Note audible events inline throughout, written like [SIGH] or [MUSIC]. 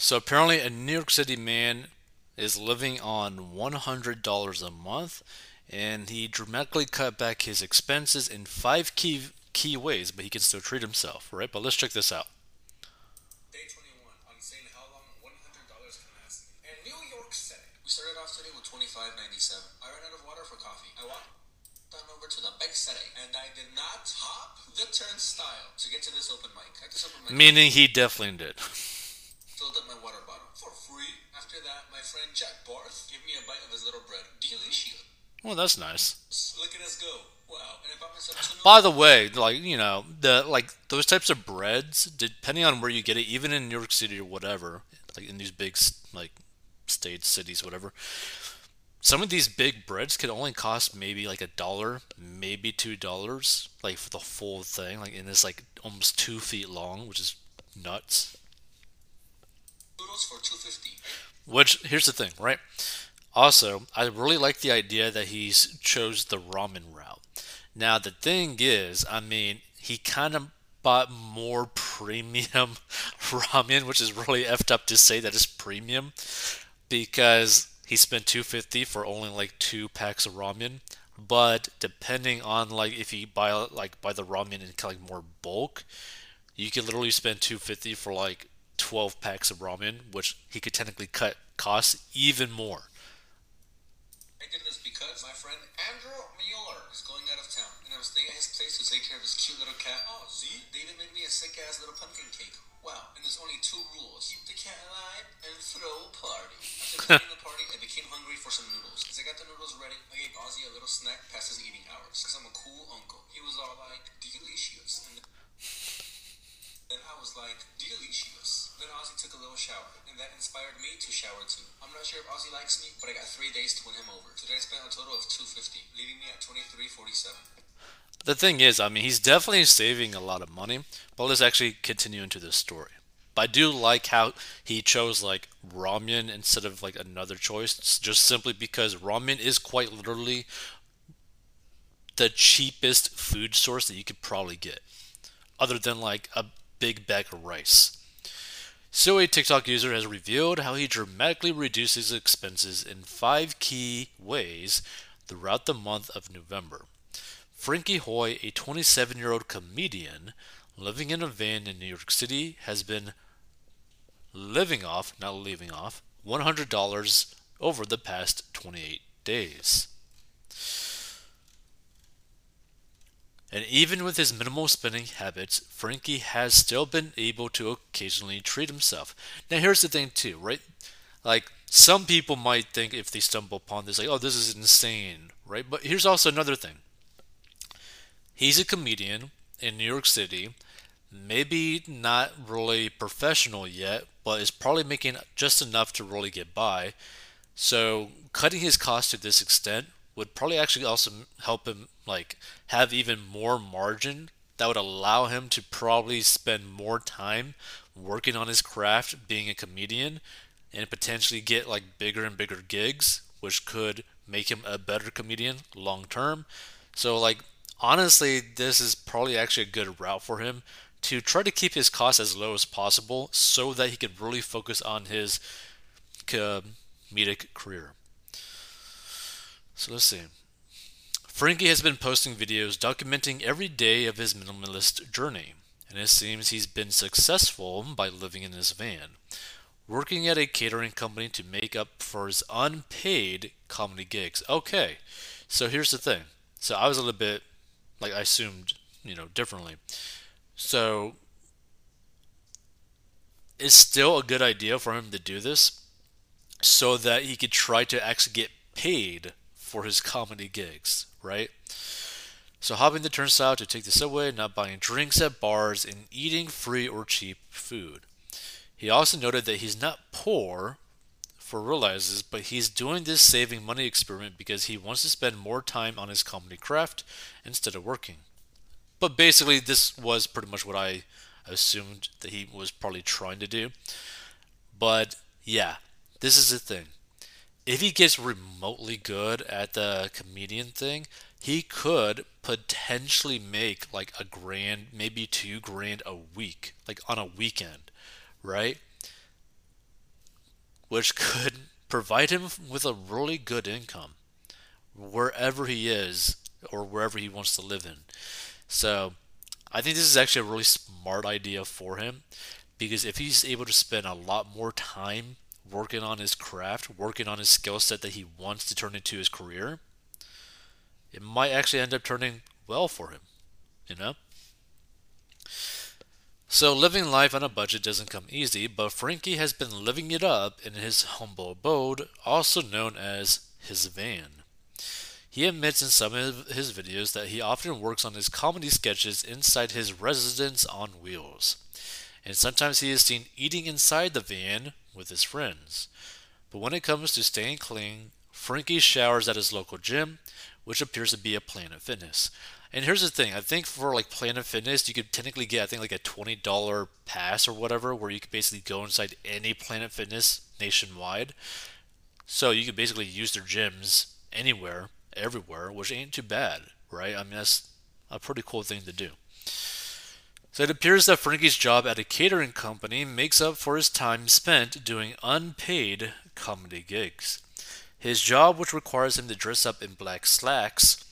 So apparently, a New York City man is living on $100 a month, and he dramatically cut back his expenses in five key key ways, but he can still treat himself, right? But let's check this out. Day 21 on saying how long $100 can last me. In New York City, we started off today with $25.97. I ran out of water for coffee. I walked on over to the big city, and I did not hop the turnstile to get to this open mic. I just opened my Meaning he definitely did. [LAUGHS] filled up my water bottle for free. After that, my friend Jack Barth gave me a bite of his little bread. Delicious. Well, that's nice. Look at us go. Wow. And I bought myself two By the way, like you know, the like those types of breads, depending on where you get it, even in New York City or whatever, like in these big like states, cities, whatever. Some of these big breads could only cost maybe like a dollar, maybe two dollars, like for the full thing. Like, and it's like almost two feet long, which is nuts. Noodles for 250 Which here's the thing, right? Also, I really like the idea that he chose the ramen route. Now the thing is, I mean, he kind of bought more [LAUGHS] premium ramen, which is really effed up to say that it's premium because he spent 250 for only like two packs of ramen. But depending on like if you buy like buy the ramen in kind of like more bulk, you could literally spend 250 for like 12 packs of ramen, which he could technically cut costs even more. I did this because my friend Andrew Mueller is going out of town, and I was staying at his place to take care of his cute little cat. Oh, Z, they even made me a sick ass little pumpkin cake. Wow, and there's only two rules: keep the cat alive and throw a party. After [LAUGHS] the party, I became hungry for some noodles. As I got the noodles ready, I gave Ozzy a little snack past his eating hours, because I'm a cool uncle. He was all like, delicious. And then I was like, delicious. Then Ozzy took a little shower, and that inspired me to shower too. I'm not sure if Ozzy likes me, but I got three days to win him over. Today I spent a total of 250, leaving me at 2347. The thing is, I mean, he's definitely saving a lot of money. But let's actually continue into this story. But I do like how he chose like ramen instead of like another choice, just simply because ramen is quite literally the cheapest food source that you could probably get, other than like a big bag of rice. So, a TikTok user has revealed how he dramatically reduces expenses in five key ways throughout the month of November. Frankie Hoy, a 27 year old comedian living in a van in New York City, has been living off, not leaving off, $100 over the past 28 days. And even with his minimal spending habits, Frankie has still been able to occasionally treat himself. Now, here's the thing, too, right? Like, some people might think if they stumble upon this, like, oh, this is insane, right? But here's also another thing he's a comedian in New York City, maybe not really professional yet, but is probably making just enough to really get by. So, cutting his costs to this extent would probably actually also help him like have even more margin that would allow him to probably spend more time working on his craft being a comedian and potentially get like bigger and bigger gigs which could make him a better comedian long term. So like honestly this is probably actually a good route for him to try to keep his costs as low as possible so that he could really focus on his comedic career so let's see. Frankie has been posting videos documenting every day of his minimalist journey, and it seems he's been successful by living in his van, working at a catering company to make up for his unpaid comedy gigs. Okay, so here's the thing. So I was a little bit, like, I assumed, you know, differently. So it's still a good idea for him to do this so that he could try to actually get paid for his comedy gigs, right? So hopping the turnstile to take the subway, not buying drinks at bars, and eating free or cheap food. He also noted that he's not poor for realizes, but he's doing this saving money experiment because he wants to spend more time on his comedy craft instead of working. But basically, this was pretty much what I assumed that he was probably trying to do. But yeah, this is the thing if he gets remotely good at the comedian thing, he could potentially make like a grand, maybe two grand a week, like on a weekend, right? which could provide him with a really good income wherever he is or wherever he wants to live in. So I think this is actually a really smart idea for him because if he's able to spend a lot more time working on his craft, working on his skill set that he wants to turn into his career, it might actually end up turning well for him, you know? So, living life on a budget doesn't come easy, but Frankie has been living it up in his humble abode, also known as his van. He admits in some of his videos that he often works on his comedy sketches inside his residence on wheels. And sometimes he is seen eating inside the van with his friends. But when it comes to staying clean, Frankie showers at his local gym, which appears to be a Planet Fitness. And here's the thing: I think for like Planet Fitness, you could technically get I think like a twenty dollar pass or whatever, where you could basically go inside any Planet Fitness nationwide. So you could basically use their gyms anywhere, everywhere, which ain't too bad, right? I mean that's a pretty cool thing to do. So it appears that Frankie's job at a catering company makes up for his time spent doing unpaid comedy gigs. His job, which requires him to dress up in black slacks,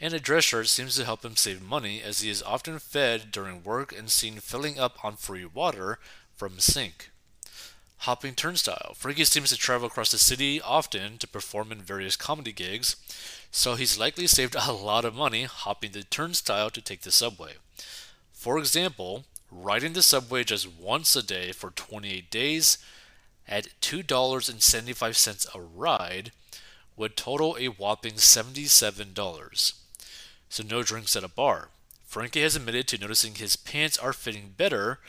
and a dress shirt seems to help him save money as he is often fed during work and seen filling up on free water from a sink. Hopping turnstile. Frankie seems to travel across the city often to perform in various comedy gigs, so he's likely saved a lot of money hopping the turnstile to take the subway. For example, riding the subway just once a day for 28 days at $2.75 a ride would total a whopping $77. So, no drinks at a bar. Frankie has admitted to noticing his pants are fitting better,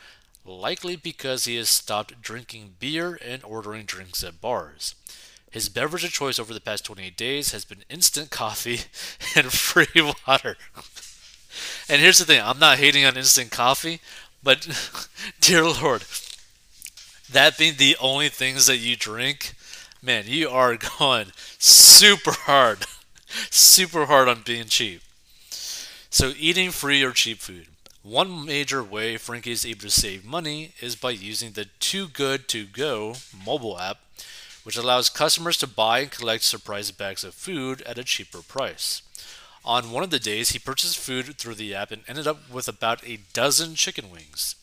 likely because he has stopped drinking beer and ordering drinks at bars. His beverage of choice over the past 28 days has been instant coffee [LAUGHS] and free water. And here's the thing I'm not hating on instant coffee, but [LAUGHS] dear Lord, that being the only things that you drink, man, you are [LAUGHS] going super hard. super hard on being cheap. So, eating free or cheap food. One major way Frankie is able to save money is by using the Too Good To Go mobile app, which allows customers to buy and collect surprise bags of food at a cheaper price. On one of the days, he purchased food through the app and ended up with about a dozen chicken wings.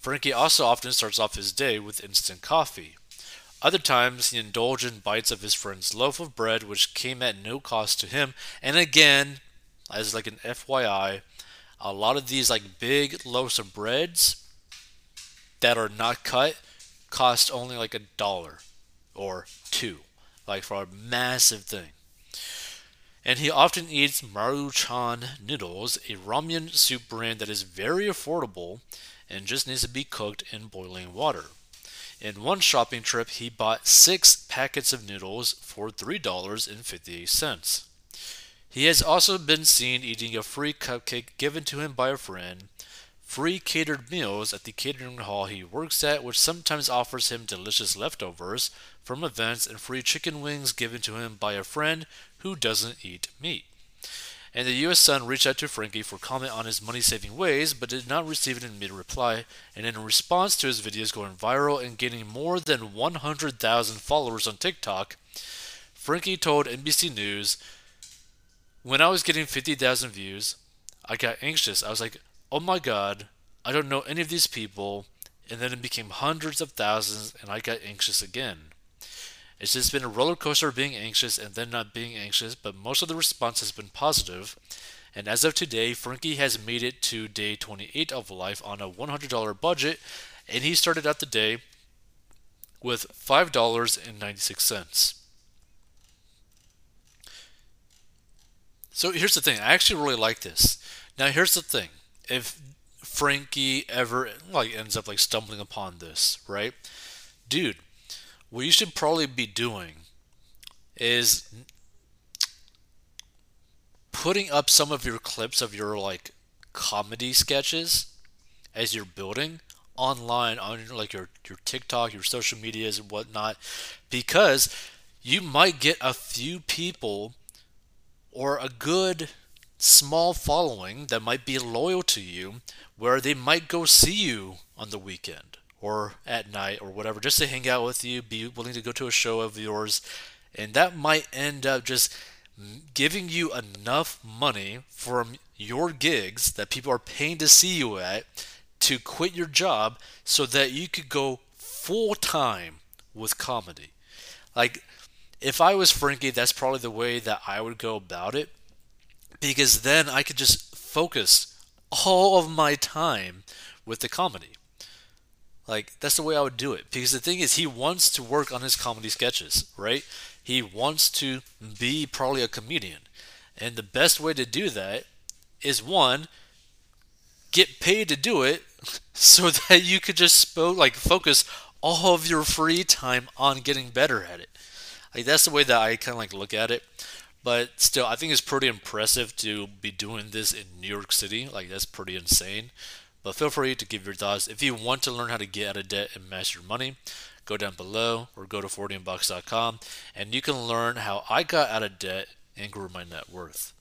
Frankie also often starts off his day with instant coffee. Other times, he indulged in bites of his friend's loaf of bread, which came at no cost to him. And again, as like an FYI, a lot of these like big loaves of breads that are not cut cost only like a dollar or two, like for a massive thing. And he often eats Maruchan noodles, a ramen soup brand that is very affordable and just needs to be cooked in boiling water. In one shopping trip, he bought six packets of noodles for $3.58. He has also been seen eating a free cupcake given to him by a friend, free catered meals at the catering hall he works at, which sometimes offers him delicious leftovers from events, and free chicken wings given to him by a friend who doesn't eat meat. And the U.S. Sun reached out to Frankie for comment on his money saving ways, but did not receive an immediate reply. And in response to his videos going viral and gaining more than 100,000 followers on TikTok, Frankie told NBC News when I was getting 50,000 views, I got anxious. I was like, oh my god, I don't know any of these people. And then it became hundreds of thousands, and I got anxious again. It's just been a roller coaster of being anxious and then not being anxious, but most of the response has been positive. And as of today, Frankie has made it to day 28 of life on a $100 budget, and he started out the day with $5.96. So here's the thing. I actually really like this. Now here's the thing. If Frankie ever like ends up like stumbling upon this, right? Dude, what you should probably be doing is putting up some of your clips of your like comedy sketches as you're building online on like your your TikTok, your social medias and whatnot, because you might get a few people or a good small following that might be loyal to you where they might go see you on the weekend or at night or whatever, just to hang out with you, be willing to go to a show of yours, and that might end up just giving you enough money from your gigs that people are paying to see you at to quit your job so that you could go full time with comedy. Like, if I was Frankie, that's probably the way that I would go about it because then I could just focus all of my time with the comedy. Like that's the way I would do it because the thing is he wants to work on his comedy sketches, right? He wants to be probably a comedian. And the best way to do that is one get paid to do it [LAUGHS] so [LAUGHS] that you could just like focus all of your free time on getting better at it. Like that's the way that I kind of like look at it. But still, I think it's pretty impressive to be doing this in New York City. Like that's pretty insane. But feel free to give your thoughts. If you want to learn how to get out of debt and master your money, go down below or go to 40inbox.com and you can learn how I got out of debt and grew my net worth.